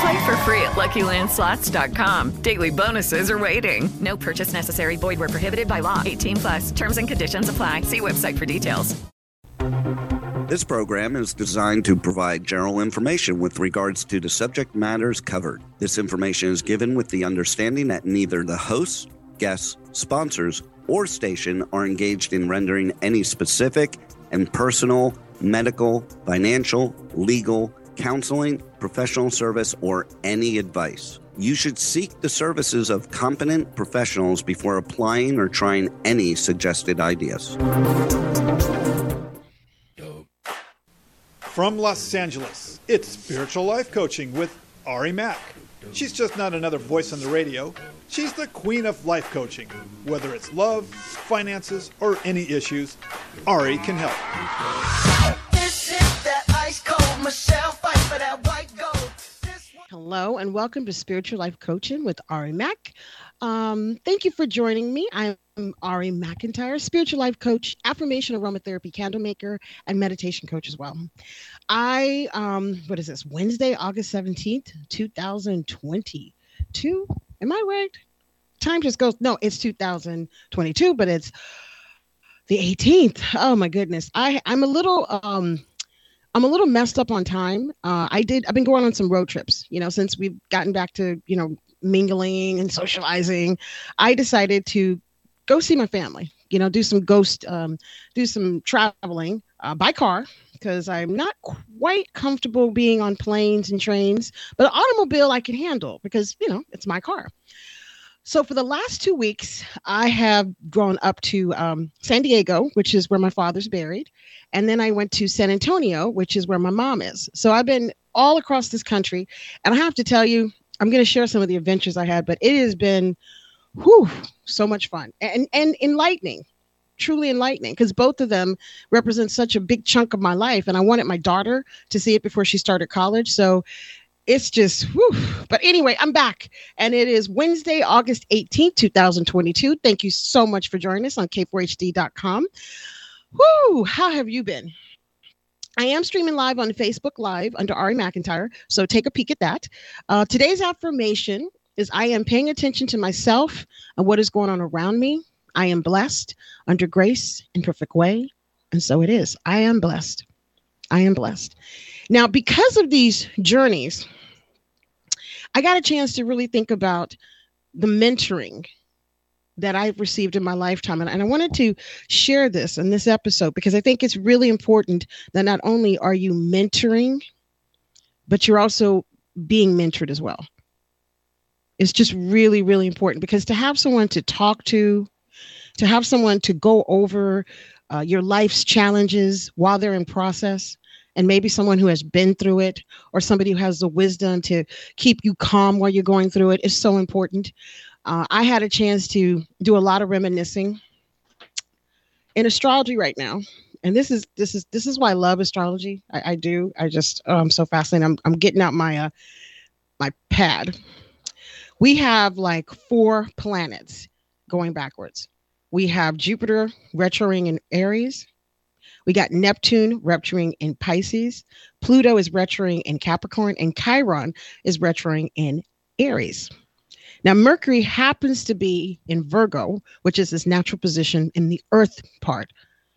Play for free at LuckyLandSlots.com. Daily bonuses are waiting. No purchase necessary. Void where prohibited by law. 18 plus. Terms and conditions apply. See website for details. This program is designed to provide general information with regards to the subject matters covered. This information is given with the understanding that neither the hosts, guests, sponsors, or station are engaged in rendering any specific and personal medical, financial, legal, counseling, professional service, or any advice. You should seek the services of competent professionals before applying or trying any suggested ideas. From Los Angeles, it's Spiritual Life Coaching with Ari Mack. She's just not another voice on the radio. She's the queen of life coaching. Whether it's love, finances, or any issues, Ari can help. Hello, and welcome to Spiritual Life Coaching with Ari Mack. Um, thank you for joining me. I'm Ari McIntyre, spiritual life coach, affirmation aromatherapy candle maker, and meditation coach as well. I, um, what is this, Wednesday, August 17th, 2022? Am I right? Time just goes, no, it's 2022, but it's the 18th. Oh my goodness. I, I'm a little, um, I'm a little messed up on time. Uh, I did. I've been going on some road trips. You know, since we've gotten back to you know mingling and socializing, I decided to go see my family. You know, do some ghost, um, do some traveling uh, by car because I'm not quite comfortable being on planes and trains. But an automobile I can handle because you know it's my car. So for the last two weeks, I have gone up to um, San Diego, which is where my father's buried, and then I went to San Antonio, which is where my mom is. So I've been all across this country, and I have to tell you, I'm going to share some of the adventures I had, but it has been, whew, so much fun. And and enlightening truly enlightening because both of them represent such a big chunk of my life and i wanted my daughter to see it before she started college. So it's just whew. but anyway i'm back and it is wednesday august 18th 2022 thank you so much for joining us on k4hd.com Whoo, how have you been I am streaming live on Facebook Live under Ari McIntyre, so take a peek at that. Uh, today's affirmation is I am paying attention to myself and what is going on around me. I am blessed under grace in perfect way, and so it is. I am blessed. I am blessed. Now, because of these journeys, I got a chance to really think about the mentoring that I've received in my lifetime. And, and I wanted to share this in this episode because I think it's really important that not only are you mentoring, but you're also being mentored as well. It's just really, really important because to have someone to talk to, to have someone to go over uh, your life's challenges while they're in process, and maybe someone who has been through it or somebody who has the wisdom to keep you calm while you're going through it is so important. Uh, I had a chance to do a lot of reminiscing in astrology right now. And this is this is this is why I love astrology. I, I do. I just oh, I'm so fascinated. I'm I'm getting out my uh my pad. We have like four planets going backwards. We have Jupiter retroing in Aries. We got Neptune retroing in Pisces. Pluto is retroing in Capricorn, and Chiron is retroing in Aries. Now, Mercury happens to be in Virgo, which is its natural position in the Earth part,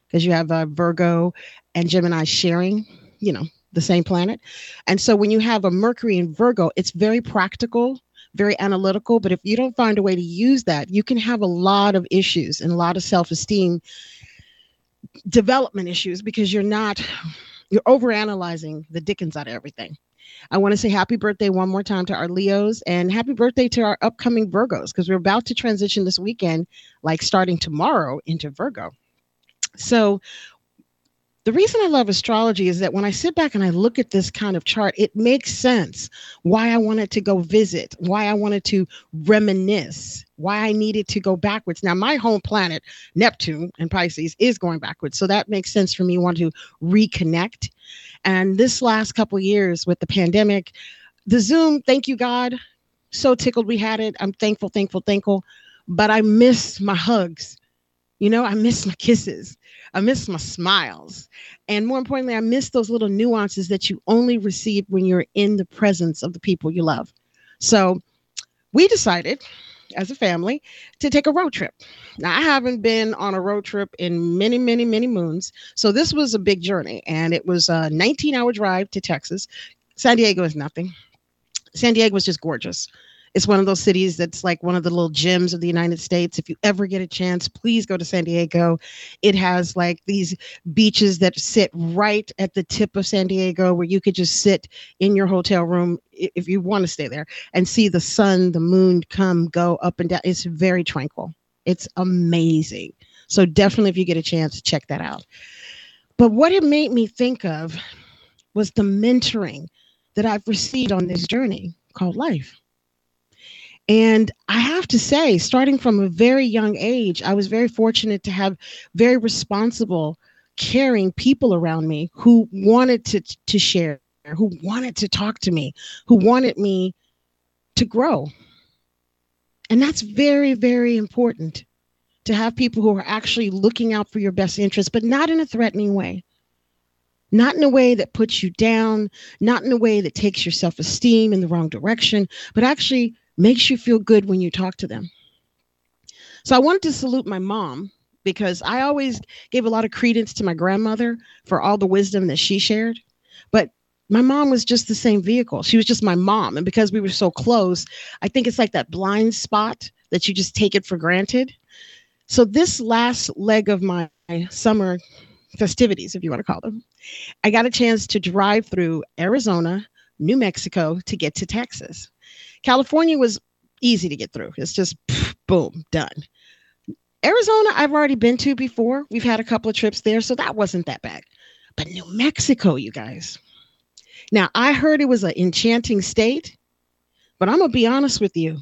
because you have uh, Virgo and Gemini sharing, you know, the same planet. And so when you have a Mercury in Virgo, it's very practical, very analytical. But if you don't find a way to use that, you can have a lot of issues and a lot of self esteem development issues because you're not you're overanalyzing the dickens out of everything. I want to say happy birthday one more time to our Leos and happy birthday to our upcoming Virgos because we're about to transition this weekend, like starting tomorrow, into Virgo. So, the reason I love astrology is that when I sit back and I look at this kind of chart, it makes sense why I wanted to go visit, why I wanted to reminisce, why I needed to go backwards. Now, my home planet, Neptune and Pisces, is going backwards. So that makes sense for me want to reconnect. And this last couple years with the pandemic, the Zoom, thank you, God. So tickled we had it. I'm thankful, thankful, thankful. But I miss my hugs. You know, I miss my kisses. I miss my smiles. And more importantly, I miss those little nuances that you only receive when you're in the presence of the people you love. So we decided as a family to take a road trip. Now, I haven't been on a road trip in many, many, many moons. So this was a big journey. And it was a 19 hour drive to Texas. San Diego is nothing. San Diego was just gorgeous it's one of those cities that's like one of the little gems of the United States. If you ever get a chance, please go to San Diego. It has like these beaches that sit right at the tip of San Diego where you could just sit in your hotel room if you want to stay there and see the sun, the moon come, go up and down. It's very tranquil. It's amazing. So definitely if you get a chance, check that out. But what it made me think of was the mentoring that I've received on this journey called life. And I have to say, starting from a very young age, I was very fortunate to have very responsible, caring people around me who wanted to, to share, who wanted to talk to me, who wanted me to grow. And that's very, very important to have people who are actually looking out for your best interest, but not in a threatening way. Not in a way that puts you down, not in a way that takes your self esteem in the wrong direction, but actually makes you feel good when you talk to them. So I wanted to salute my mom because I always gave a lot of credence to my grandmother for all the wisdom that she shared. But my mom was just the same vehicle. She was just my mom. And because we were so close, I think it's like that blind spot that you just take it for granted. So, this last leg of my summer festivities, if you want to call them, I got a chance to drive through Arizona, New Mexico to get to Texas. California was easy to get through. It's just boom, done. Arizona, I've already been to before. We've had a couple of trips there, so that wasn't that bad. But New Mexico, you guys. Now, I heard it was an enchanting state, but I'm going to be honest with you.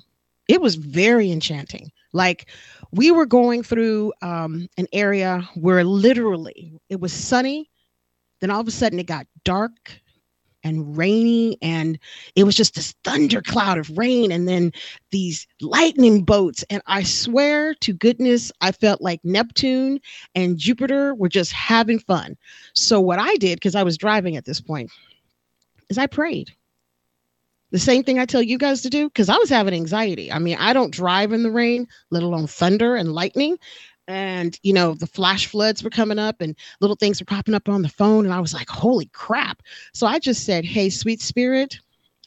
It was very enchanting. Like we were going through um, an area where literally it was sunny. Then all of a sudden it got dark and rainy and it was just this thundercloud of rain and then these lightning boats and i swear to goodness i felt like neptune and jupiter were just having fun. So what i did because i was driving at this point is i prayed. The same thing i tell you guys to do because i was having anxiety. I mean i don't drive in the rain let alone thunder and lightning and you know the flash floods were coming up and little things were popping up on the phone and i was like holy crap. So i just said hey sweet spirit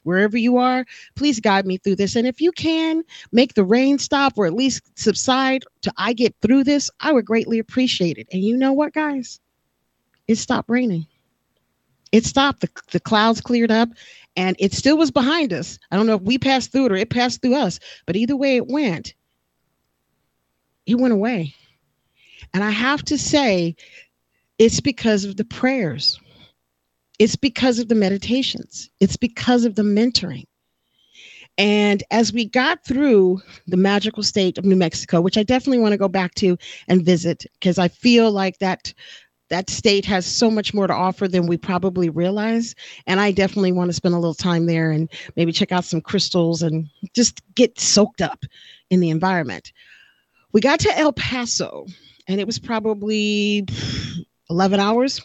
wherever you are please guide me through this. And if you can make the rain stop or at least subside to i get through this i would greatly appreciate it. And you know what guys? It stopped raining. It stopped. The, the clouds cleared up and it still was behind us. I don't know if we passed through it or it passed through us but either way it went it went away and I have to say, it's because of the prayers, it's because of the meditations, it's because of the mentoring. And as we got through the magical state of New Mexico, which I definitely want to go back to and visit because I feel like that that state has so much more to offer than we probably realize. And I definitely want to spend a little time there and maybe check out some crystals and just get soaked up in the environment. We got to El Paso and it was probably 11 hours.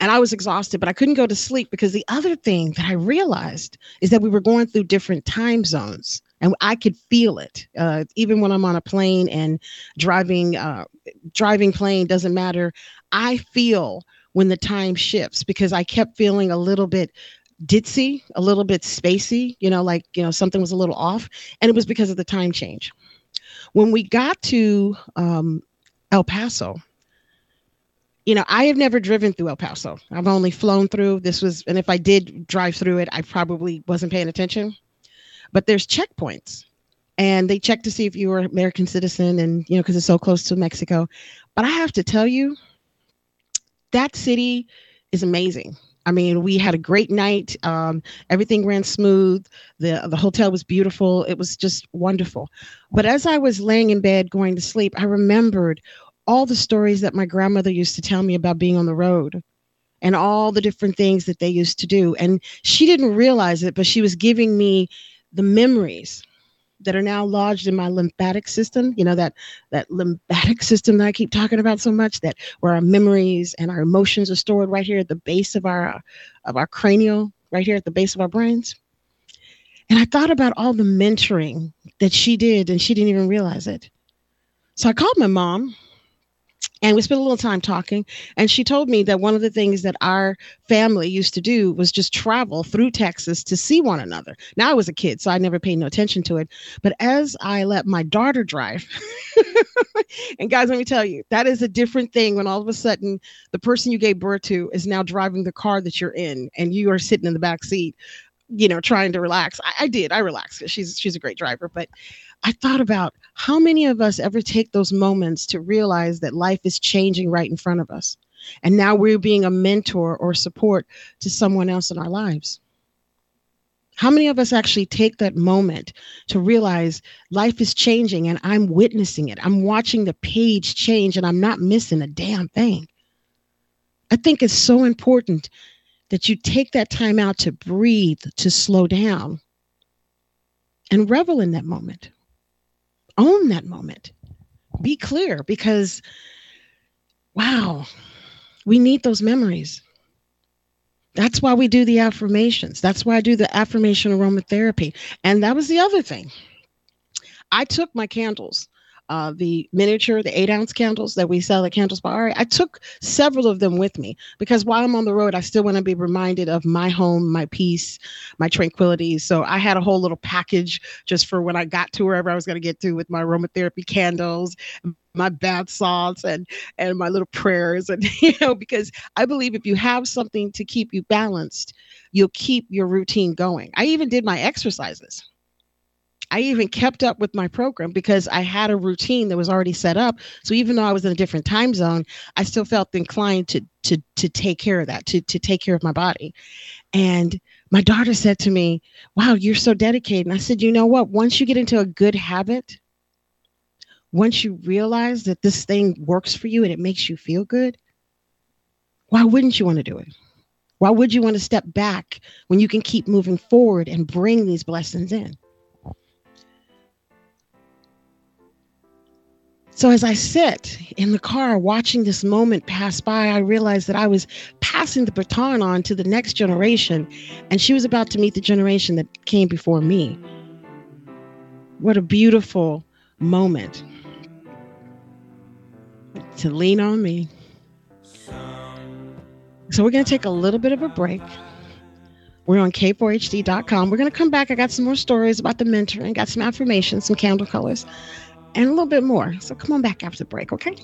And I was exhausted, but I couldn't go to sleep because the other thing that I realized is that we were going through different time zones and I could feel it. Uh, even when I'm on a plane and driving, uh, driving plane doesn't matter. I feel when the time shifts because I kept feeling a little bit ditzy, a little bit spacey, you know, like, you know, something was a little off. And it was because of the time change. When we got to um, El Paso, you know, I have never driven through El Paso. I've only flown through. This was, and if I did drive through it, I probably wasn't paying attention. But there's checkpoints, and they check to see if you were American citizen, and you know, because it's so close to Mexico. But I have to tell you, that city is amazing. I mean, we had a great night. Um, everything ran smooth. the The hotel was beautiful. It was just wonderful. But as I was laying in bed going to sleep, I remembered all the stories that my grandmother used to tell me about being on the road and all the different things that they used to do. And she didn't realize it, but she was giving me the memories that are now lodged in my lymphatic system you know that that lymphatic system that i keep talking about so much that where our memories and our emotions are stored right here at the base of our of our cranial right here at the base of our brains. And i thought about all the mentoring that she did and she didn't even realize it. So i called my mom and we spent a little time talking and she told me that one of the things that our family used to do was just travel through texas to see one another. Now i was a kid so i never paid no attention to it. But as i let my daughter drive and guys let me tell you that is a different thing when all of a sudden the person you gave birth to is now driving the car that you're in and you are sitting in the back seat you know trying to relax. I, I did. I relaxed. She's she's a great driver but I thought about how many of us ever take those moments to realize that life is changing right in front of us. And now we're being a mentor or support to someone else in our lives. How many of us actually take that moment to realize life is changing and I'm witnessing it? I'm watching the page change and I'm not missing a damn thing. I think it's so important that you take that time out to breathe, to slow down, and revel in that moment own that moment. Be clear because, wow, we need those memories. That's why we do the affirmations. That's why I do the affirmation aromatherapy. And that was the other thing. I took my candles uh, the miniature, the eight ounce candles that we sell at Candles by Ari. I took several of them with me because while I'm on the road, I still want to be reminded of my home, my peace, my tranquility. So I had a whole little package just for when I got to wherever I was going to get to with my aromatherapy candles, my bath salts, and and my little prayers, and you know because I believe if you have something to keep you balanced, you'll keep your routine going. I even did my exercises I even kept up with my program because I had a routine that was already set up. So even though I was in a different time zone, I still felt inclined to to to take care of that, to to take care of my body. And my daughter said to me, "Wow, you're so dedicated." And I said, "You know what? Once you get into a good habit, once you realize that this thing works for you and it makes you feel good, why wouldn't you want to do it?" Why would you want to step back when you can keep moving forward and bring these blessings in? So as I sit in the car watching this moment pass by, I realized that I was passing the baton on to the next generation, and she was about to meet the generation that came before me. What a beautiful moment to lean on me. So we're going to take a little bit of a break. We're on k4hd.com. We're going to come back. I got some more stories about the mentoring, got some affirmations, some candle colors and a little bit more. So come on back after the break, okay?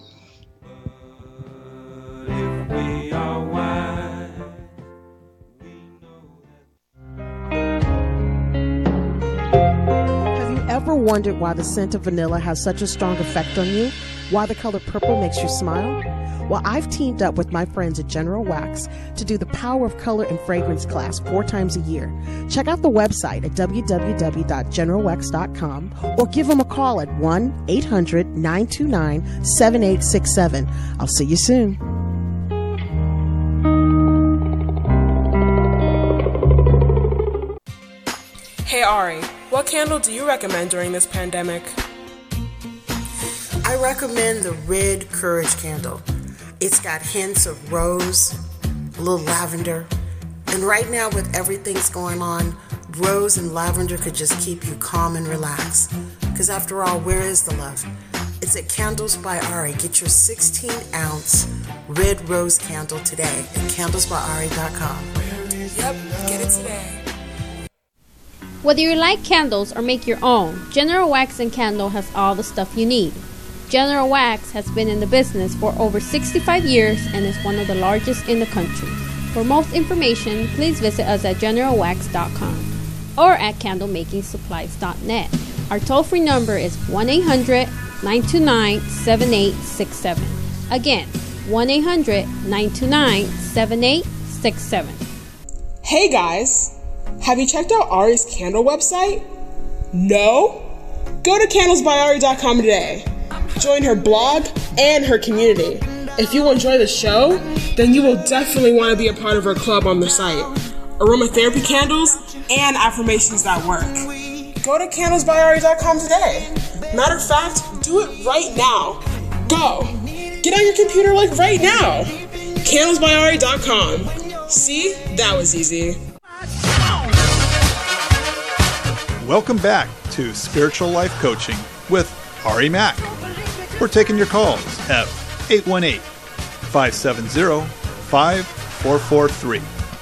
Have you ever wondered why the scent of vanilla has such a strong effect on you? Why the color purple makes you smile? Well, I've teamed up with my friends at General Wax to do the Power of Color and Fragrance class four times a year. Check out the website at www.generalwax.com or give them a call at 1 800 929 7867. I'll see you soon. Hey Ari, what candle do you recommend during this pandemic? I recommend the Red Courage candle. It's got hints of rose, a little lavender. And right now, with everything's going on, rose and lavender could just keep you calm and relaxed. Because after all, where is the love? It's at Candles by Ari. Get your 16 ounce red rose candle today at candlesbyari.com. Yep, get it today. Whether you like candles or make your own, General Wax and Candle has all the stuff you need. General Wax has been in the business for over 65 years and is one of the largest in the country. For most information, please visit us at generalwax.com or at candlemakingsupplies.net. Our toll free number is 1 800 929 7867. Again, 1 800 929 7867. Hey guys, have you checked out Ari's candle website? No? Go to candlesbyari.com today. Join her blog and her community. If you enjoy the show, then you will definitely want to be a part of her club on the site. Aromatherapy candles and affirmations that work. Go to candlesbyari.com today. Matter of fact, do it right now. Go. Get on your computer like right now. Candlesbyari.com. See, that was easy. Welcome back to Spiritual Life Coaching with Ari Mack. We're taking your calls at 818 570 5443.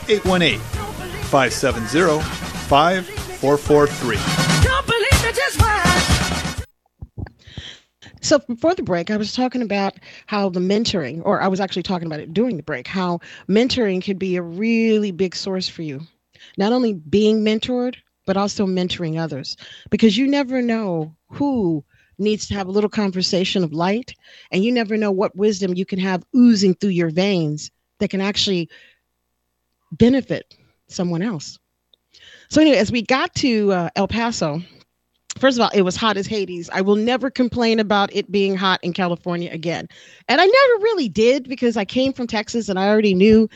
818 570 5443. So before the break, I was talking about how the mentoring, or I was actually talking about it during the break, how mentoring could be a really big source for you. Not only being mentored, but also mentoring others, because you never know who needs to have a little conversation of light, and you never know what wisdom you can have oozing through your veins that can actually benefit someone else. So anyway, as we got to uh, El Paso, first of all, it was hot as Hades. I will never complain about it being hot in California again. And I never really did because I came from Texas and I already knew,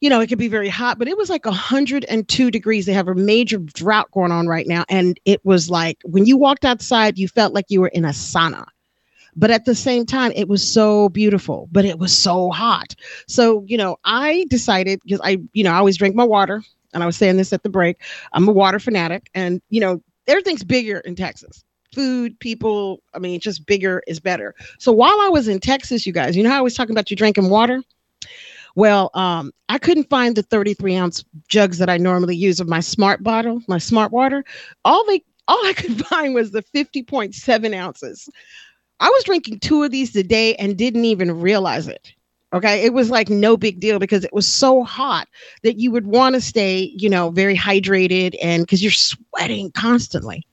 you know, it could be very hot, but it was like 102 degrees. They have a major drought going on right now. And it was like when you walked outside, you felt like you were in a sauna. But at the same time, it was so beautiful, but it was so hot. So, you know, I decided because I, you know, I always drink my water. And I was saying this at the break. I'm a water fanatic. And, you know, everything's bigger in Texas. Food, people, I mean, just bigger is better. So while I was in Texas, you guys, you know how I was talking about you drinking water? Well, um, I couldn't find the 33 ounce jugs that I normally use of my smart bottle, my smart water. All they all I could find was the 50.7 ounces. I was drinking two of these a day and didn't even realize it. Okay. It was like no big deal because it was so hot that you would want to stay, you know, very hydrated and because you're sweating constantly,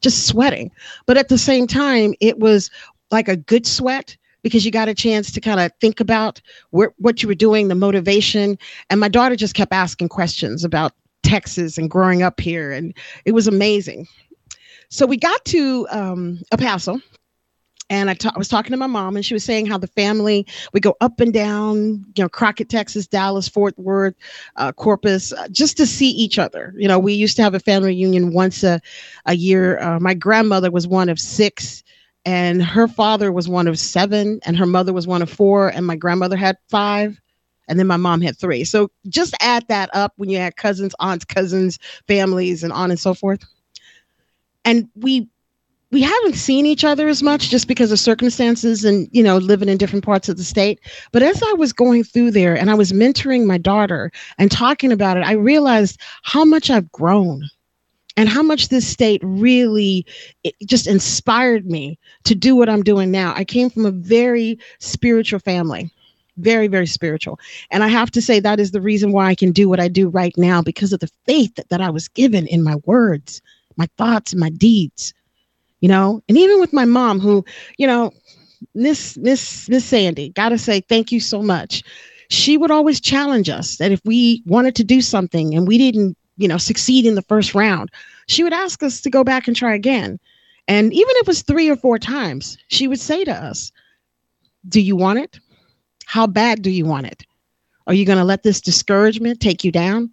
just sweating. But at the same time, it was like a good sweat because you got a chance to kind of think about where, what you were doing, the motivation. And my daughter just kept asking questions about Texas and growing up here. And it was amazing. So we got to um, Paso and I, ta- I was talking to my mom and she was saying how the family we go up and down you know crockett texas dallas fort worth uh, corpus uh, just to see each other you know we used to have a family reunion once a, a year uh, my grandmother was one of six and her father was one of seven and her mother was one of four and my grandmother had five and then my mom had three. So just add that up when you had cousins aunts cousins families and on and so forth. And we we haven't seen each other as much just because of circumstances and you know living in different parts of the state. But as i was going through there and i was mentoring my daughter and talking about it i realized how much i've grown and how much this state really just inspired me to do what i'm doing now. I came from a very spiritual family very very spiritual. And i have to say that is the reason why i can do what i do right now because of the faith that, that i was given in my words my thoughts and my deeds you know? And even with my mom who you know miss miss miss sandy gotta say thank you so much. She would always challenge us that if we wanted to do something and we didn't you know succeed in the first round she would ask us to go back and try again. And even if it was three or four times she would say to us do you want it? How bad do you want it? Are you going to let this discouragement take you down?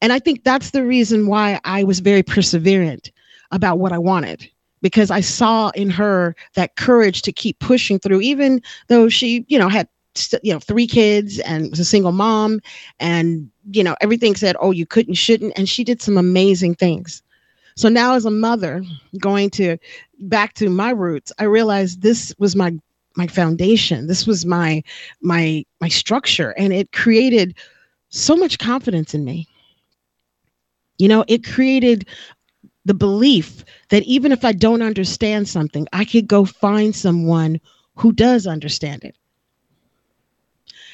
And i think that's the reason why i was very perseverant about what i wanted because I saw in her that courage to keep pushing through, even though she, you know, had you know three kids and was a single mom, and you know everything said, oh, you couldn't, shouldn't, and she did some amazing things. So now, as a mother, going to back to my roots, I realized this was my my foundation. This was my my my structure, and it created so much confidence in me. You know, it created the belief that even if I don't understand something, I could go find someone who does understand it.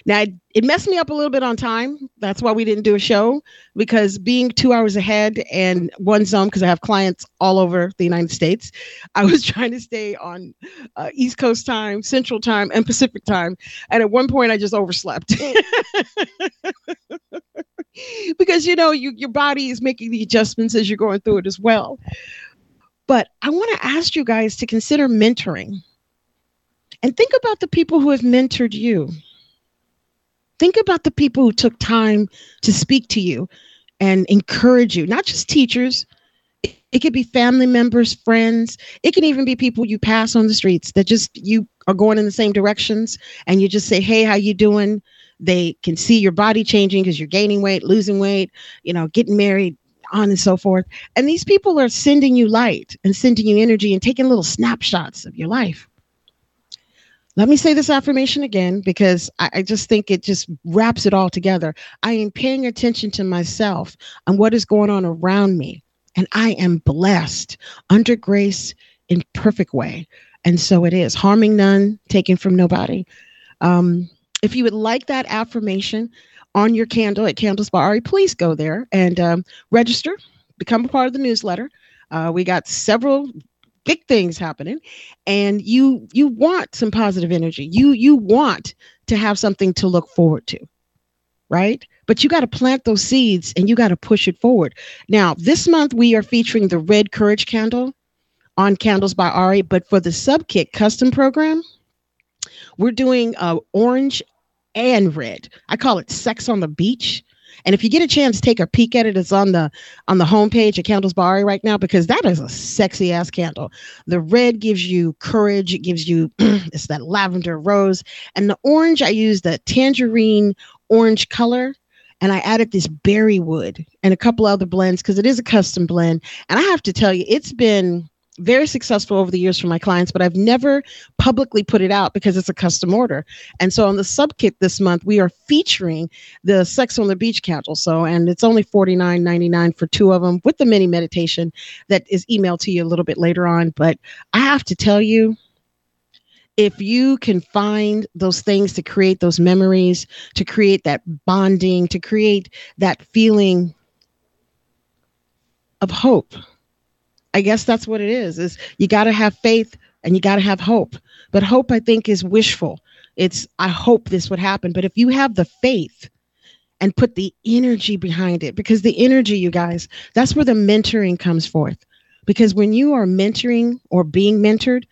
Now, it, messed me up a little bit on time. That's why we didn't do a show because being two hours ahead and one zone, because I have clients all over the United States, I was trying to stay on uh, East Coast time, Central time, and Pacific time. And at one point, I just overslept. because, you know, you, your body is making the adjustments as you're going through it as well. But I want to ask you guys to consider mentoring and think about the people who have mentored you Think about the people who took time to speak to you and encourage you, not just teachers. It, could be family members, friends. It can even be people you pass on the streets that just you are going in the same directions and you just say, "Hey, how you doing?" They can see your body changing because you're gaining weight, losing weight, you know, getting married, on and so forth. And these people are sending you light and sending you energy and taking little snapshots of your life. Let me say this affirmation again because I, I, just think it just wraps it all together. I am paying attention to myself and what is going on around me. And I am blessed under grace in perfect way. And so it is harming none, taking from nobody. Um, if you would like that affirmation on your candle at Candles by Ari, please go there and um, register, become a part of the newsletter. Uh, we got several big things happening and you you want some positive energy. You you want to have something to look forward to right? But you got to plant those seeds and you got to push it forward. Now this month we are featuring the red courage candle on candles by ari but for the sub kit custom program we're doing uh, orange and red. I call it sex on the beach and if you get a chance, take a peek at it. It's on the on the homepage at Candles by Ari right now because that is a sexy ass candle. The red gives you courage. It gives you it's that lavender rose, and the orange I use the tangerine orange color and I added this berry wood and a couple other blends because it is a custom blend. And I have to tell you, it's been very successful over the years for my clients, but I've never publicly put it out because it's a custom order. And so on the sub kit this month, we are featuring the Sex on the Beach candle. So, and it's only $49.99 for two of them with the mini meditation that is emailed to you a little bit later on. But I have to tell you, if you can find those things to create those memories, to create that bonding, to create that feeling of hope I guess that's what it is. Is you got to have faith and you got to have hope. But hope I think is wishful. It's I hope this would happen, but if you have the faith and put the energy behind it because the energy you guys, that's where the mentoring comes forth. Because when you are mentoring or being mentored,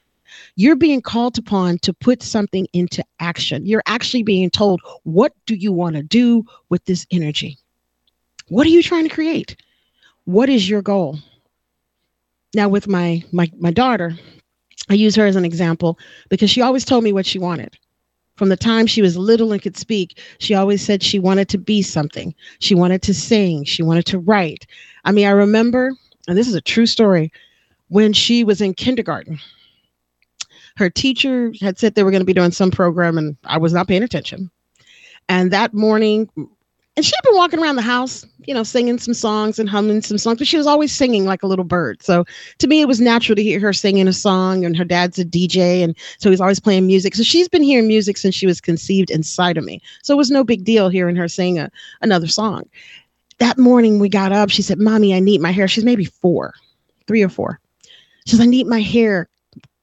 you're being called upon to put something into action. You're actually being told, what do you want to do with this energy? What are you trying to create? What is your goal? Now with my my my daughter, I use her as an example because she always told me what she wanted. From the time she was little and could speak, she always said she wanted to be something. She wanted to sing, she wanted to write. I mean, I remember, and this is a true story, when she was in kindergarten. Her teacher had said they were going to be doing some program and I was not paying attention. And that morning, and she'd been walking around the house, you know, singing some songs and humming some songs, but she was always singing like a little bird. So to me, it was natural to hear her singing a song. And her dad's a DJ, and so he's always playing music. So she's been hearing music since she was conceived inside of me. So it was no big deal hearing her sing a, another song. That morning we got up. She said, "Mommy, I need my hair." She's maybe four, three or four. She says, "I need my hair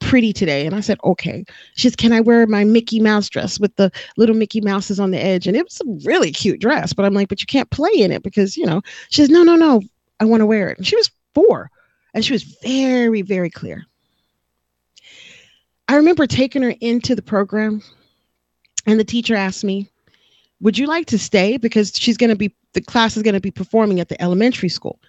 pretty today. And I said, okay. She says, can I wear my Mickey Mouse dress with the little Mickey Mouses on the edge? And it was a really cute dress, but I'm like, but you can't play in it because, you know, she says, no, no, no, I want to wear it. And she was four and she was very, very clear. I remember taking her into the program and the teacher asked me, would you like to stay? Because she's going to be, the class is going to be performing at the elementary school.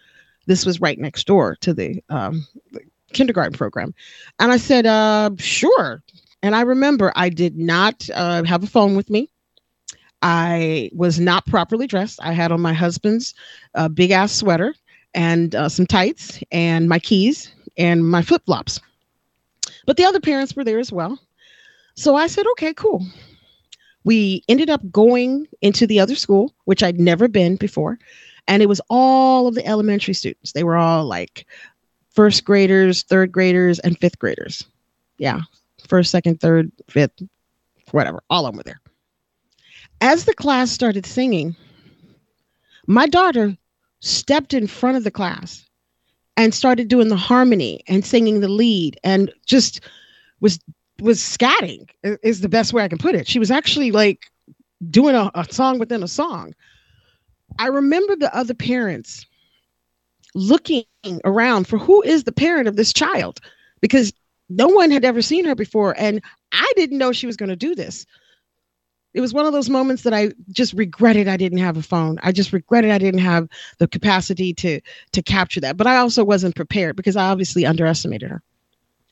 This was right next door to the, um, the kindergarten program. And I said, uh, sure. And I remember I did not uh, have a phone with me. I was not properly dressed. I had on my husband's uh, big ass sweater and uh, some tights and my keys and my flip flops. But the other parents were there as well. So I said, okay, cool. We ended up going into the other school, which I'd never been before. And it was all of the elementary students. They were all like first graders, third graders, and fifth graders. Yeah, first, second, third, fifth, whatever, all of them were there. As the class started singing, my daughter stepped in front of the class and started doing the harmony and singing the lead and just was was scatting is the best way I can put it. She was actually like doing a, a song within a song. I remember the other parents looking around for who is the parent of this child because no one had ever seen her before and I didn't know she was going to do this. It was one of those moments that I just regretted I didn't have a phone. I just regretted I didn't have the capacity to to capture that. But I also wasn't prepared because I obviously underestimated her.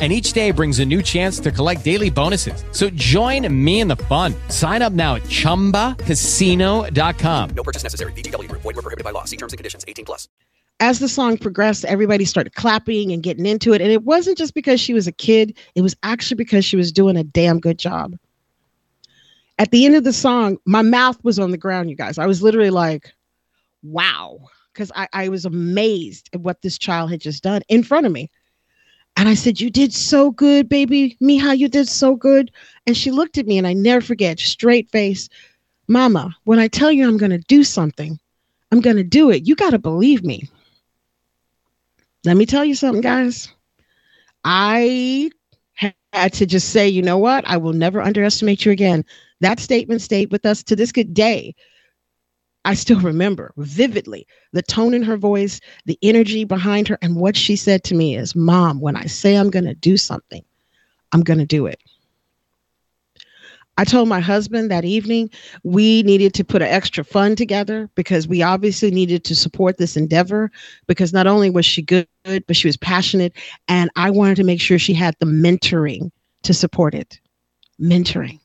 And each day brings a new chance to collect daily bonuses. So join me in the fun. Sign up now at chumbacasino.com. No purchase necessary. VGW Group. Void were prohibited by law. See terms and conditions. 18 plus. As the song progressed, everybody started clapping and getting into it. And it wasn't just because she was a kid, it was actually because she was doing a damn good job. At the end of the song, my mouth was on the ground, you guys. I was literally like, wow. Because I, I was amazed at what this child had just done in front of me. And I said, You did so good, baby. Mija, you did so good. And she looked at me and I never forget, straight face, Mama, when I tell you I'm going to do something, I'm going to do it. You got to believe me. Let me tell you something, guys. I had to just say, you know what? I will never underestimate you again. That statement stayed with us to this good day. I still remember vividly the tone in her voice, the energy behind her, and what she said to me is, Mom, when I say I'm going to do something, I'm going to do it. I told my husband that evening we needed to put an extra fund together because we obviously needed to support this endeavor because not only was she good, but she was passionate. And I wanted to make sure she had the mentoring to support it. Mentoring.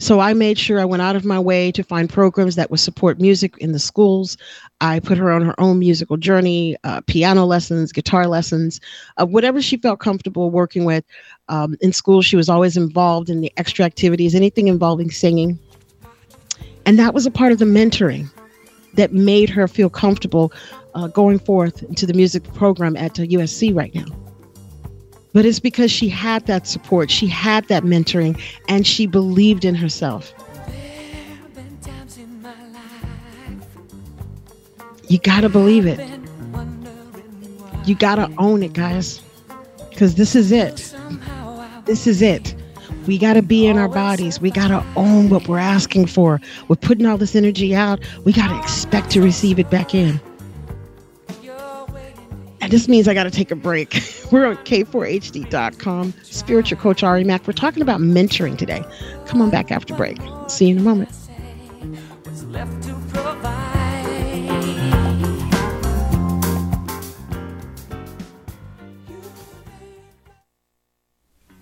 So I made sure I went out of my way to find programs that would support music in the schools. I put her on her own musical journey, uh, piano lessons, guitar lessons, uh, whatever she felt comfortable working with. Um, in school, she was always involved in the extra activities, anything involving singing. And that was a part of the mentoring that made her feel comfortable uh, going forth into the music program at USC right now but it's because she had that support, she had that mentoring, and she believed in herself. You got to believe it. You got to own it, guys, because this is it. This is it. We got to be in our bodies. We got to own what we're asking for. We're putting all this energy out. We got to expect to receive it back in. This means I got to take a break. We're on K4HD.com. Spiritual Coach Ari Mack. We're talking about mentoring today. Come on back after break. See you in a moment.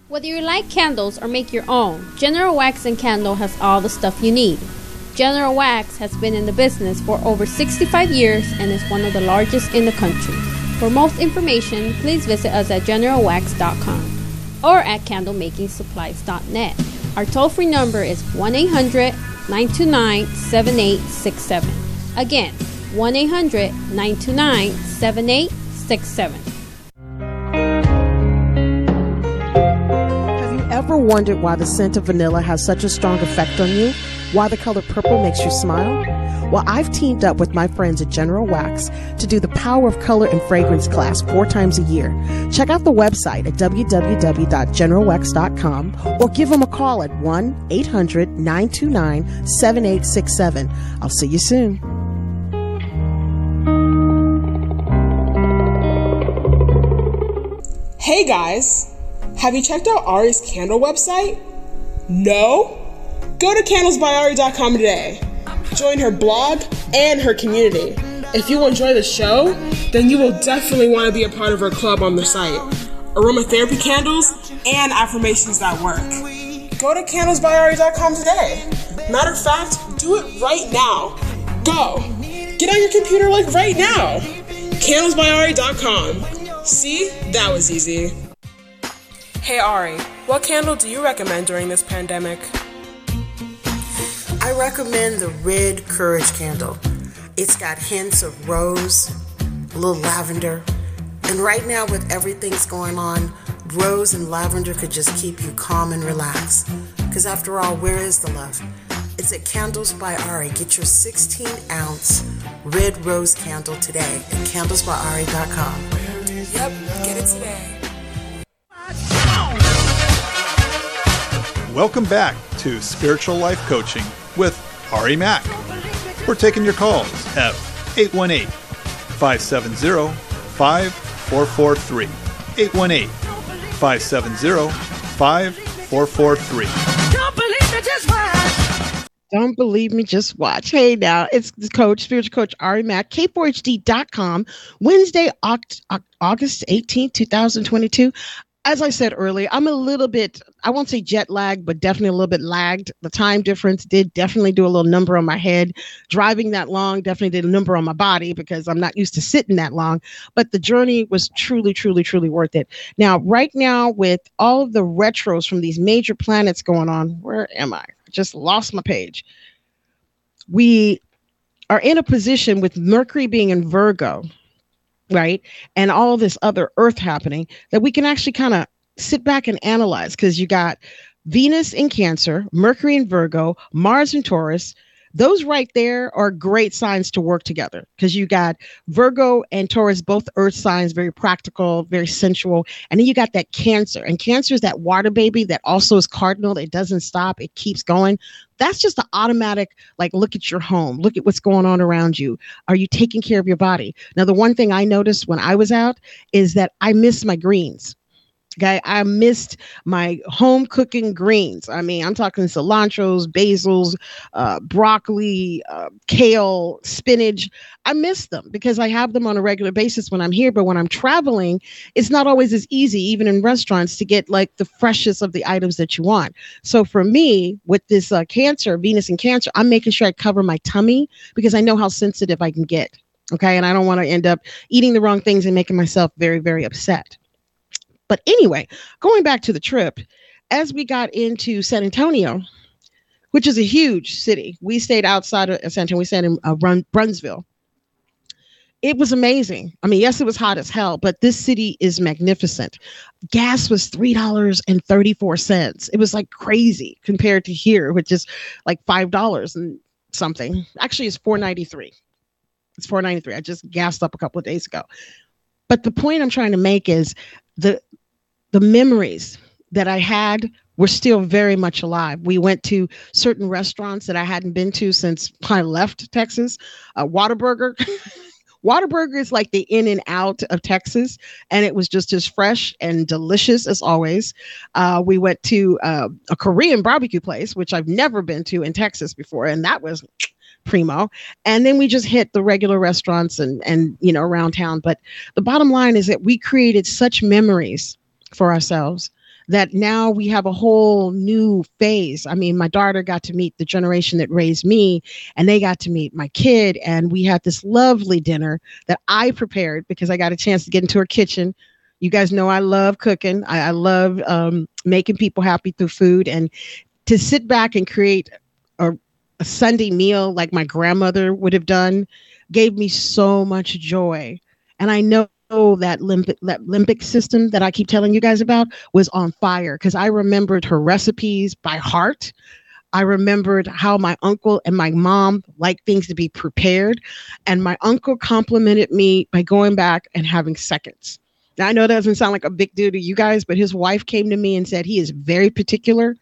Whether you like candles or make your own, General Wax and Candle has all the stuff you need. General Wax has been in the business for over 65 years and is one of the largest in the country. For most information, please visit us at generalwax.com or at candlemakingsupplies.net. Our toll free number is 1 800 929 7867. Again, 1 800 929 7867. Have you ever wondered why the scent of vanilla has such a strong effect on you? Why the color purple makes you smile? Well, I've teamed up with my friends at General Wax to do the Power of Color and Fragrance class four times a year. Check out the website at www.generalwax.com or give them a call at 1 800 929 7867. I'll see you soon. Hey guys, have you checked out Ari's candle website? No? Go to candlesbyari.com today. Join her blog and her community. If you enjoy the show, then you will definitely want to be a part of her club on the site. Aromatherapy candles and affirmations that work. Go to candlesbyari.com today. Matter of fact, do it right now. Go! Get on your computer like right now! CandlesByAri.com. See? That was easy. Hey Ari, what candle do you recommend during this pandemic? I recommend the Red Courage candle. It's got hints of rose, a little lavender, and right now, with everything's going on, rose and lavender could just keep you calm and relaxed. Because after all, where is the love? It's at Candles by Ari. Get your 16 ounce red rose candle today at candlesbyari.com. Yep, get it today. Welcome back to Spiritual Life Coaching with Ari Mack. We're taking your calls at 818 570 5443. 818 570 5443. Don't believe me, just watch. Hey, now it's the coach, spiritual coach Ari Mack, K4HD.com, Wednesday, August 18th, 2022 as I said earlier, I'm a little bit, I won't say jet lag, but definitely a little bit lagged. The time difference did definitely do a little number on my head. Driving that long definitely did a number on my body because I'm not used to sitting that long. But the journey was truly, truly, truly worth it. Now, right now, with all of the retros from these major planets going on, where am? I just lost my page. We are in a position with Mercury being in Virgo right? And all this other earth happening that we can actually kind of sit back and analyze because you got Venus in Cancer, Mercury in Virgo, Mars in Taurus. Those right there are great signs to work together because you got Virgo and Taurus, both earth signs, very practical, very sensual. And then you got that Cancer. And Cancer is that water baby that also is cardinal. It doesn't stop, it keeps going that's just the automatic like look at your home look at what's going on around you are you taking care of your body now the one thing i noticed when i was out is that i miss my greens Okay, I missed my home cooking greens. I mean, I'm talking cilantros, basils, uh, broccoli, uh, kale, spinach. I miss them because I have them on a regular basis when I'm here. But when I'm traveling, it's not always as easy, even in restaurants, to get like the freshest of the items that you want. So for me, with this uh, cancer, Venus and Cancer, I'm making sure I cover my tummy because I know how sensitive I can get. Okay, and I don't want to end up eating the wrong things and making myself very, very upset. But anyway, going back to the trip, as we got into San Antonio, which is a huge city, we stayed outside of San Antonio. We stayed in uh, Brun- Brunsville. It was amazing. I mean, yes, it was hot as hell, but this city is magnificent. Gas was three dollars and thirty four cents. It was like crazy compared to here, which is like five dollars and something. Actually, it's four ninety three. It's four ninety three. I just gassed up a couple of days ago. But the point I'm trying to make is the the memories that I had were still very much alive. We went to certain restaurants that I hadn't been to since I left Texas. Uh, Whataburger. Whataburger is like the In-N-Out of Texas, and it was just as fresh and delicious as always. Uh, we went to uh, a Korean barbecue place, which I've never been to in Texas before, and that was primo and then we just hit the regular restaurants and and you know around town but the bottom line is that we created such memories for ourselves that now we have a whole new phase. I mean, my daughter got to meet the generation that raised me, and they got to meet my kid. And we had this lovely dinner that I prepared because I got a chance to get into her kitchen. You guys know I love cooking, I, I love um, making people happy through food. And to sit back and create a, a Sunday meal like my grandmother would have done gave me so much joy. And I know that limbic that limbic system that I keep telling you guys about was on fire because I remembered her recipes by heart. I remembered how my uncle and my mom liked things to be prepared, and my uncle complimented me by going back and having seconds. Now I know that doesn't sound like a big deal to you guys, but his wife came to me and said he is very particular,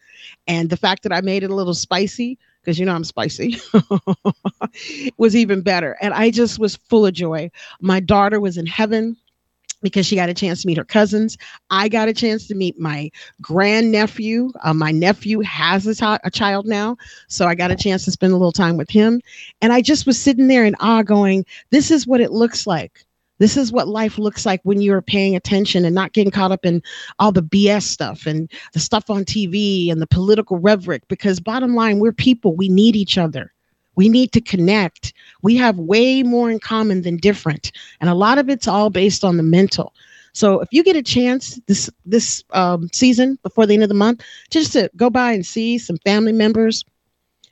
and the fact that I made it a little spicy because you know I'm spicy, was even better. And I just was full of joy. My daughter was in heaven because she got a chance to meet her cousins. I got a chance to meet my grandnephew. Uh, my nephew has a, t- a child now. So I got a chance to spend a little time with him. And I just was sitting there in awe going, this is what it looks like this is what life looks like when you're paying attention and not getting caught up in all the BS stuff and the stuff on TV and the political rhetoric. Because bottom line, we're people, we need each other. We need to connect. We have way more in common than different. And a lot of it's all based on the mental. So if you get a chance this this um, season before the end of the month, just to go by and see some family members,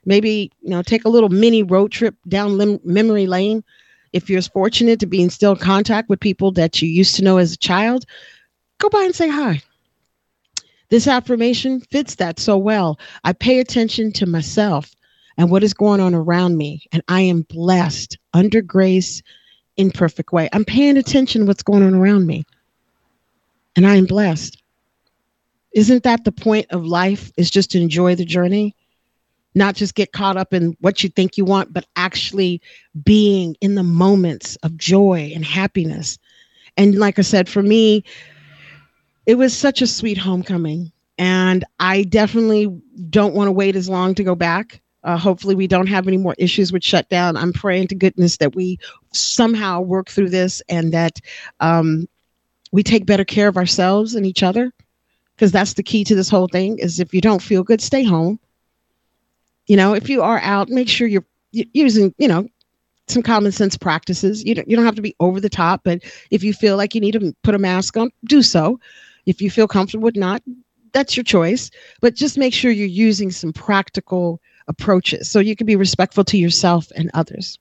maybe you know take a little mini road trip down lim- memory lane. If you're fortunate to be in still contact with people that you used to know as a child, go by and say hi. This affirmation fits that so well. I pay attention to myself and what is going on around me, and I am blessed under grace in perfect way. I'm paying attention what's going on around me, and I am blessed. Isn't that the point of life? Is just to enjoy the journey, not just get caught up in what you think you want, but actually being in the moments of joy and happiness. And like I said, for me, it was such a sweet homecoming. And I definitely don't want to wait as long to go back. Uh, hopefully, we don't have any more issues with shutdown. I'm praying to goodness that we somehow work through this and that um, we take better care of ourselves and each other, because that's the key to this whole thing. Is if you don't feel good, stay home. You know, if you are out, make sure you're using, you know, some common sense practices. You don't you don't have to be over the top, but if you feel like you need to put a mask on, do so. If you feel comfortable with not, that's your choice. But just make sure you're using some practical approaches so you can be respectful to yourself and others.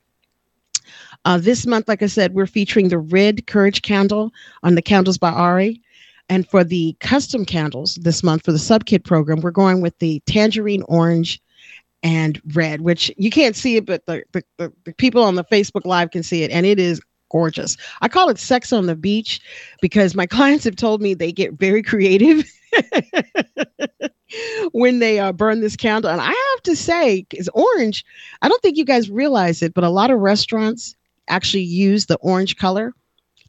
Uh, this month, like I said, we're featuring the red courage candle on the Candles by Ari. And for the custom candles this month for the sub kit program, we're going with the tangerine orange and red, which you can't see it, but the, the, the, the people on the Facebook Live can see it. And it is gorgeous. I call it sex on the beach because my clients have told me they get very creative when they uh, burn this candle. And I have to say, is orange, I don't think you guys realize it, but a lot of restaurants actually use the orange color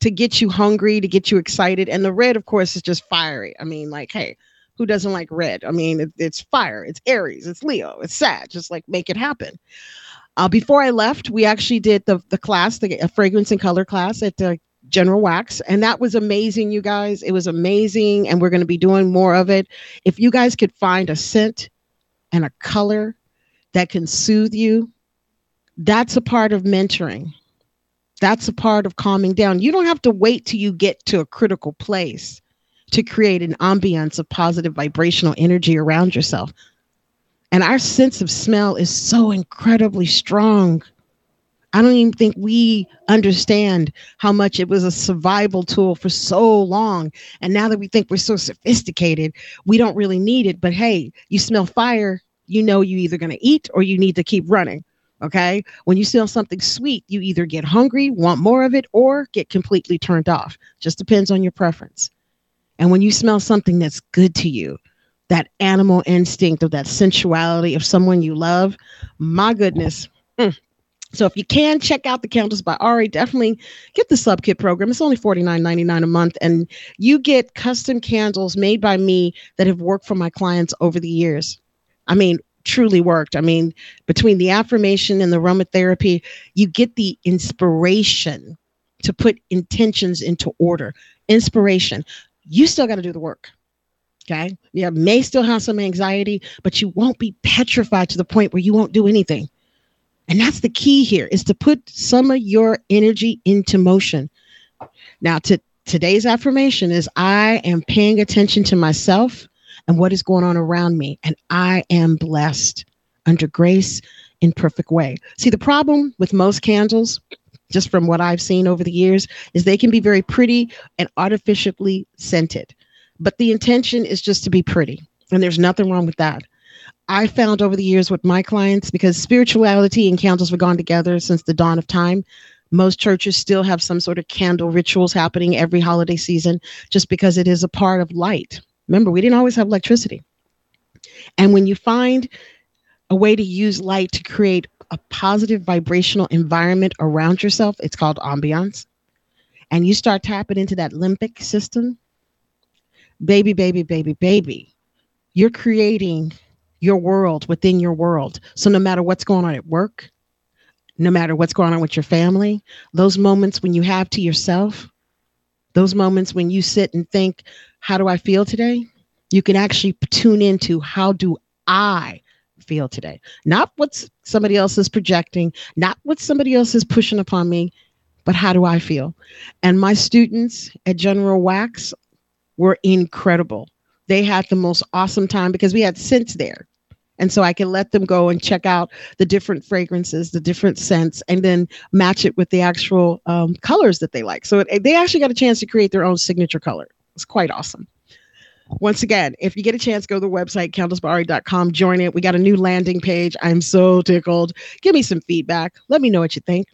to get you hungry, to get you excited. And the red, of course, is just fiery. I mean, like, hey, who doesn't like red? I mean, it, it's fire, it's Aries, it's Leo, it's sad. Just like make it happen. Uh, before I left, we actually did the the class, the fragrance and color class at uh, General Wax, and that was amazing, you guys. It was amazing, and we're going to be doing more of it. If you guys could find a scent and a color that can soothe you, that's a part of mentoring. That's a part of calming down. You don't have to wait till you get to a critical place to create an ambiance of positive vibrational energy around yourself. And our sense of smell is so incredibly strong. I don't even think we understand how much it was a survival tool for so long. And now that we think we're so sophisticated, we don't really need it. But hey, you smell fire, you know you're either going to eat or you need to keep running. Okay. When you smell something sweet, you either get hungry, want more of it, or get completely turned off. Just depends on your preference. And when you smell something that's good to you, that animal instinct of that sensuality of someone you love, my goodness. Mm. So if you can check out the Candles by Ari, definitely get the sub kit program. It's only $49.99 a month, and you get custom candles made by me that have worked for my clients over the years. I mean, truly worked. I mean, between the affirmation and the aromatherapy, you get the inspiration to put intentions into order. Inspiration. You still got to do the work. Okay. You may still have some anxiety, but you won't be petrified to the point where you won't do anything. And that's the key here is to put some of your energy into motion. Now, to today's affirmation is I am paying attention to myself and what is going on around me, and I am blessed under grace in perfect way. See, the problem with most candles, just from what I've seen over the years, is they can be very pretty and artificially scented but the intention is just to be pretty. And there's nothing wrong with that. I found over the years with my clients, because spirituality and candles have gone together since the dawn of time, most churches still have some sort of candle rituals happening every holiday season just because it is a part of light. Remember, we didn't always have electricity. And when you find a way to use light to create a positive vibrational environment around yourself, it's called ambiance. And you start tapping into that limbic system, baby, baby, baby, baby, you're creating your world within your world. So no matter what's going on at work, no matter what's going on with your family, those moments when you have to yourself, those moments when you sit and think, how do I feel today? You can actually tune into how do I feel today? Not what somebody else is projecting, not what somebody else is pushing upon me, but how do I feel? And my students at General Wax were incredible. They had the most awesome time because we had scents there. And so I can let them go and check out the different fragrances, the different scents, and then match it with the actual um, colors that they like. So it, they actually got a chance to create their own signature color. It's quite awesome. Once again, if you get a chance, go to the website, candlesbyari.com, join it. We got a new landing page. I'm so tickled. Give me some feedback. Let me know what you think.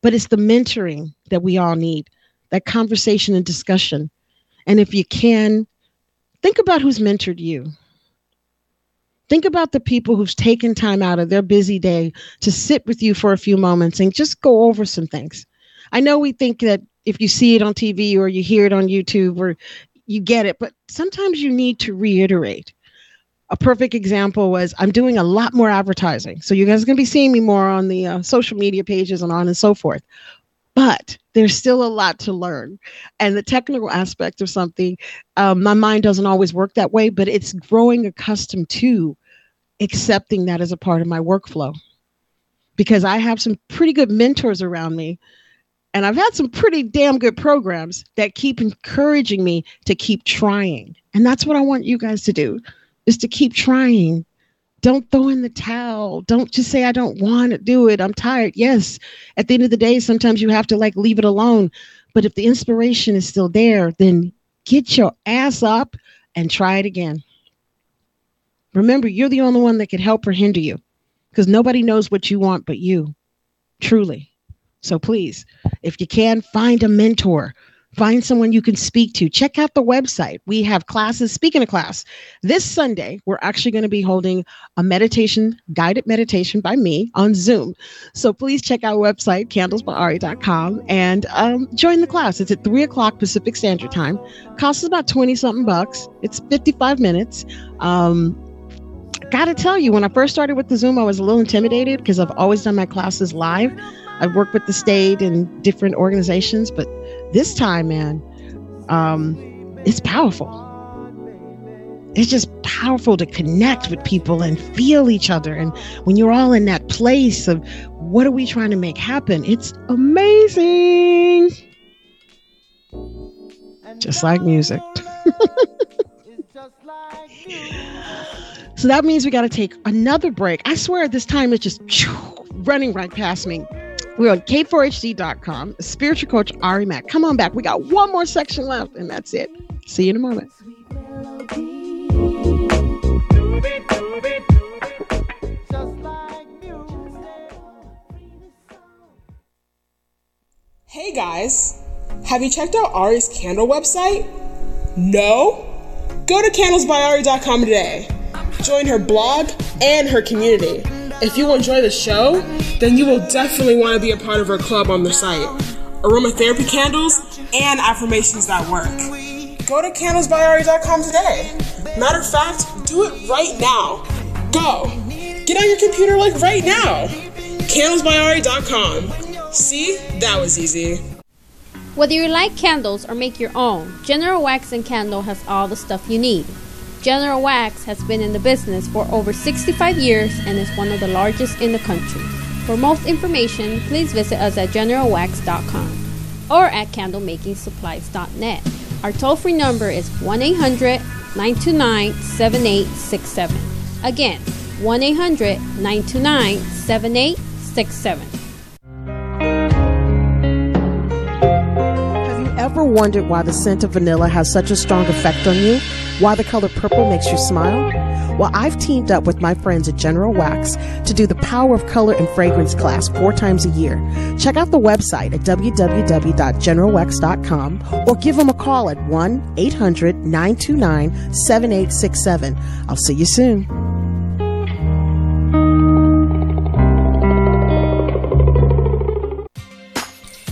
But it's the mentoring that we all need, that conversation and discussion. And if you can, think about who's mentored you. Think about the people who've taken time out of their busy day to sit with you for a few moments and just go over some things. I know we think that if you see it on TV or you hear it on YouTube or you get it, but sometimes you need to reiterate. A perfect example was I'm doing a lot more advertising. So you guys are going to be seeing me more on the uh, social media pages and on and so forth. But there's still a lot to learn. And the technical aspect of something, um, my mind doesn't always work that way, but it's growing accustomed to accepting that as a part of my workflow because I have some pretty good mentors around me. And I've had some pretty damn good programs that keep encouraging me to keep trying. And that's what I want you guys to do is to keep trying. Don't throw in the towel. Don't just say, I don't want to do it. I'm tired. Yes. At the end of the day, sometimes you have to like leave it alone. But if the inspiration is still there, then get your ass up and try it again. Remember, you're the only one that can help or hinder you because nobody knows what you want but you, truly. So please, if you can, find a mentor. Find someone you can speak to. Check out the website. We have classes. Speaking of class, this Sunday, we're actually going to be holding a meditation, guided meditation by me on Zoom. So please check out our website, candlesbyari.com, and um, join the class. It's at 3 o'clock Pacific Standard Time. Costs about 20 something bucks. It's 55 minutes. Um, gotta tell you, when I first started with the Zoom, I was a little intimidated because I've always done my classes live. I've worked with the state and different organizations, but this time, man, um, it's powerful. It's just powerful to connect with people and feel each other. And when you're all in that place of what are we trying to make happen, it's amazing. Just like music. so that means we got to take another break. I swear this time it's just running right past me. We're on K4HD.com. Spiritual coach Ari Mack. Come on back. We got one more section left, and that's it. See you in a moment. Hey guys, have you checked out Ari's candle website? No? Go to candlesbyari.com today. Join her blog and her community. If you enjoy the show, then you will definitely want to be a part of our club on the site. Aromatherapy candles and affirmations that work. Go to candlesbyari.com today. Matter of fact, do it right now. Go. Get on your computer like right now. Candlesbyari.com. See, that was easy. Whether you like candles or make your own, General Wax and Candle has all the stuff you need. General Wax has been in the business for over 65 years and is one of the largest in the country. For most information, please visit us at generalwax.com or at candlemakingsupplies.net. Our toll free number is 1 800 929 7867. Again, 1 800 929 7867. Have you ever wondered why the scent of vanilla has such a strong effect on you? Why the color purple makes you smile? Well, I've teamed up with my friends at General Wax to do the Power of Color and Fragrance class four times a year. Check out the website at www.generalwax.com or give them a call at 1 800 929 7867. I'll see you soon.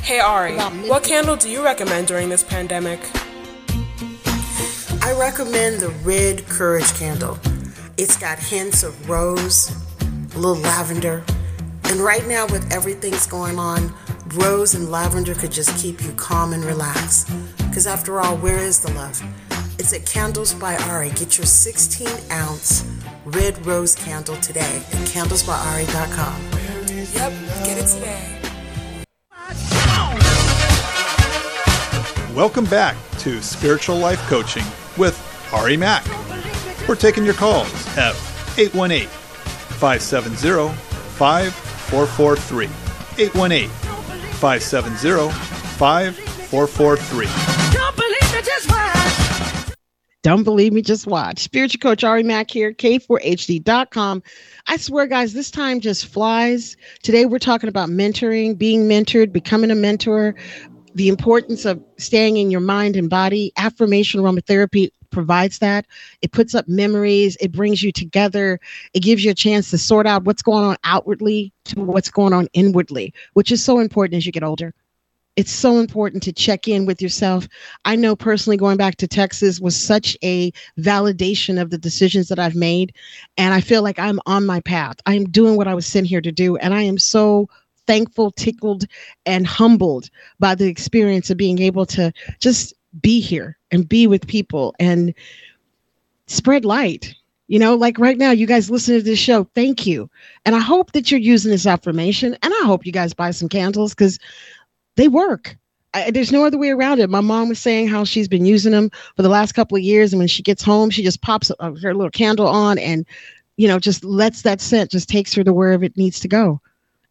Hey Ari, what candle do you recommend during this pandemic? Recommend the Red Courage candle. It's got hints of rose, a little lavender, and right now, with everything's going on, rose and lavender could just keep you calm and relaxed. Because after all, where is the love? It's at Candles by Ari. Get your 16 ounce red rose candle today at candlesbyari.com. Yep, get it today. Welcome back to Spiritual Life Coaching with Ari Mack. We're taking your calls at 818 570 5443. 818 570 5443. Don't believe me, just watch. Spiritual coach Ari Mack here, K4HD.com. I swear, guys, this time just flies. Today we're talking about mentoring, being mentored, becoming a mentor, the importance of staying in your mind and body. Affirmation aromatherapy provides that. It puts up memories, it brings you together, it gives you a chance to sort out what's going on outwardly to what's going on inwardly, which is so important as you get older. It's so important to check in with yourself. I know personally going back to Texas was such a validation of the decisions that I've made. And I feel like I'm on my path. I'm doing what I was sent here to do. And I am so thankful, tickled, and humbled by the experience of being able to just be here and be with people and spread light. You know, like right now, you guys listen to this show. Thank you. And I hope that you're using this affirmation. And I hope you guys buy some candles because they work. I, there's no other way around it. My mom was saying how she's been using them for the last couple of years. And when she gets home, she just pops uh, her little candle on and, you know, just lets that scent just takes her to wherever it needs to go.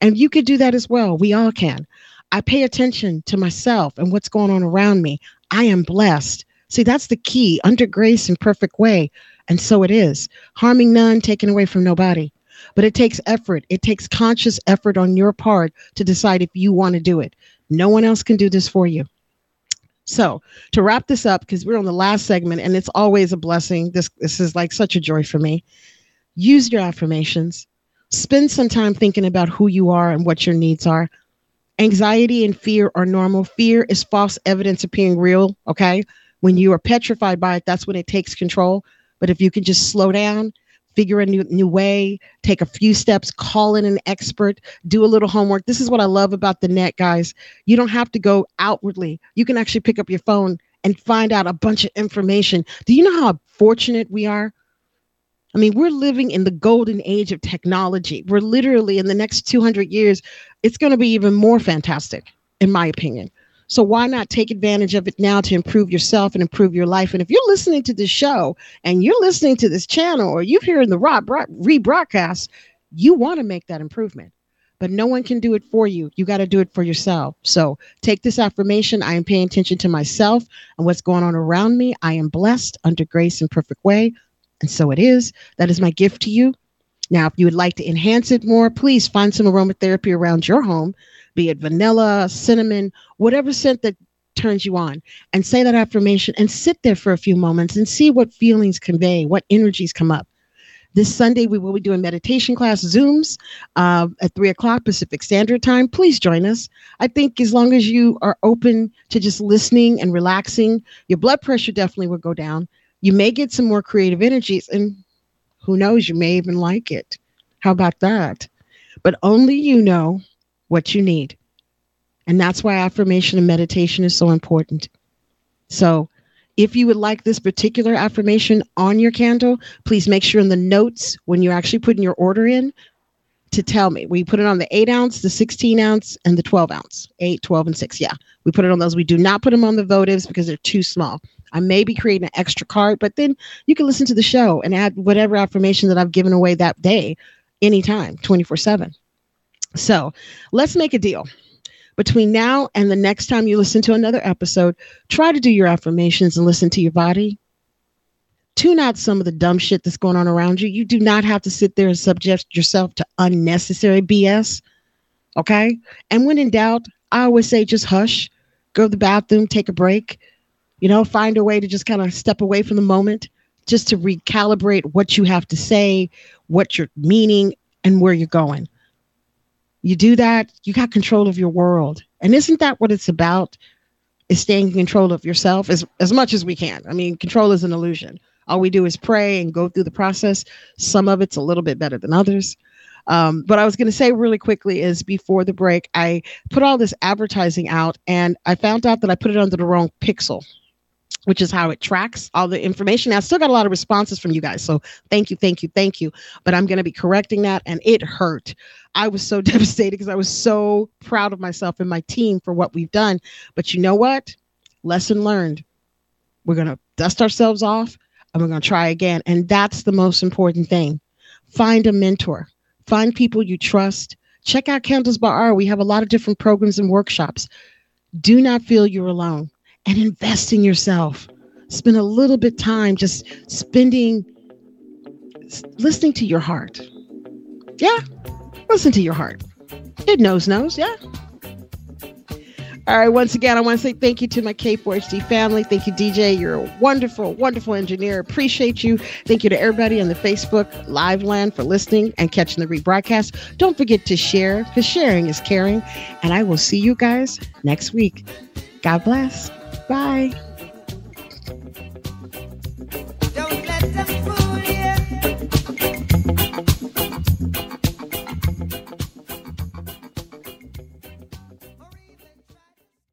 And you could do that as well. We all can. I pay attention to myself and what's going on around me. I am blessed. See, that's the key under grace and perfect way. And so it is harming none, taking away from nobody. But it takes effort. It takes conscious effort on your part to decide if you want to do it. No one else can do this for you. So to wrap this up, because we're on the last segment and it's always a blessing. This this is like such a joy for me. Use your affirmations. Spend some time thinking about who you are and what your needs are. Anxiety and fear are normal. Fear is false evidence appearing real. Okay. When you are petrified by it, that's when it takes control. But if you can just slow down, figure a new, new way, take a few steps, call in an expert, do a little homework. This is what I love about the net, guys. You don't have to go outwardly. You can actually pick up your phone and find out a bunch of information. Do you know how fortunate we are? I mean, we're living in the golden age of technology. We're literally in the next 200 years, it's going to be even more fantastic, in my opinion. So why not take advantage of it now to improve yourself and improve your life? And if you're listening to this show and you're listening to this channel or you're hearing the rebroadcast, you want to make that improvement. But no one can do it for you. You got to do it for yourself. So take this affirmation. I am paying attention to myself and what's going on around me. I am blessed under grace and perfect way. And so it is. That is my gift to you. Now, if you would like to enhance it more, please find some aromatherapy around your home, be it vanilla, cinnamon, whatever scent that turns you on, and say that affirmation and sit there for a few moments and see what feelings convey, what energies come up. This Sunday, we will be doing meditation class Zooms uh, at three o'clock Pacific Standard Time. Please join us. I think as long as you are open to just listening and relaxing, your blood pressure definitely will go down you may get some more creative energies and who knows you may even like it how about that but only you know what you need and that's why affirmation and meditation is so important so if you would like this particular affirmation on your candle please make sure in the notes when you're actually putting your order in to tell me. We put it on the 8 ounce, the 16 ounce, and the 12 ounce. 8, 12, and 6. Yeah. We put it on those. We do not put them on the votives because they're too small. I may be creating an extra card, but then you can listen to the show and add whatever affirmation that I've given away that day, anytime, 24 7. So let's make a deal. Between now and the next time you listen to another episode, try to do your affirmations and listen to your body. Tune out some of the dumb shit that's going on around you. You do not have to sit there and subject yourself to unnecessary BS. Okay. And when in doubt, I always say just hush, go to the bathroom, take a break, you know, find a way to just kind of step away from the moment, just to recalibrate what you have to say, what you're meaning, and where you're going. You do that, you got control of your world. And isn't that what it's about? Is staying in control of yourself as, as much as we can. I mean, control is an illusion. All we do is pray and go through the process. Some of it's a little bit better than others. Um, but I was going to say really quickly is before the break, I put all this advertising out and I found out that I put it under the wrong pixel. Which is how it tracks all the information. I still got a lot of responses from you guys. So thank you, thank you, thank you. But I'm going to be correcting that. And it hurt. I was so devastated because I was so proud of myself and my team for what we've done. But you know what? Lesson learned. We're going to dust ourselves off and we're going to try again. And that's the most important thing. Find a mentor, find people you trust. Check out Candles by Ari. We have a lot of different programs and workshops. Do not feel you're alone and invest in yourself. Spend a little bit time just spending listening to your heart. Yeah, listen to your heart. It knows knows, yeah. All right, once again, I want to say thank you to my K4HD family. Thank you, DJ. You're a wonderful, wonderful engineer. Appreciate you. Thank you to everybody on the Facebook Live Land for listening and catching the rebroadcast. Don't forget to share because sharing is caring. And I will see you guys next week. God bless. Bye.